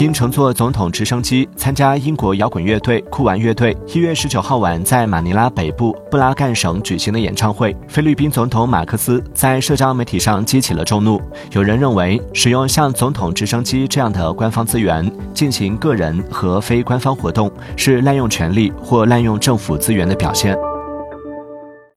因乘坐总统直升机参加英国摇滚乐队酷玩乐队一月十九号晚在马尼拉北部布拉干省举行的演唱会，菲律宾总统马克思在社交媒体上激起了众怒。有人认为，使用像总统直升机这样的官方资源进行个人和非官方活动，是滥用权力或滥用政府资源的表现。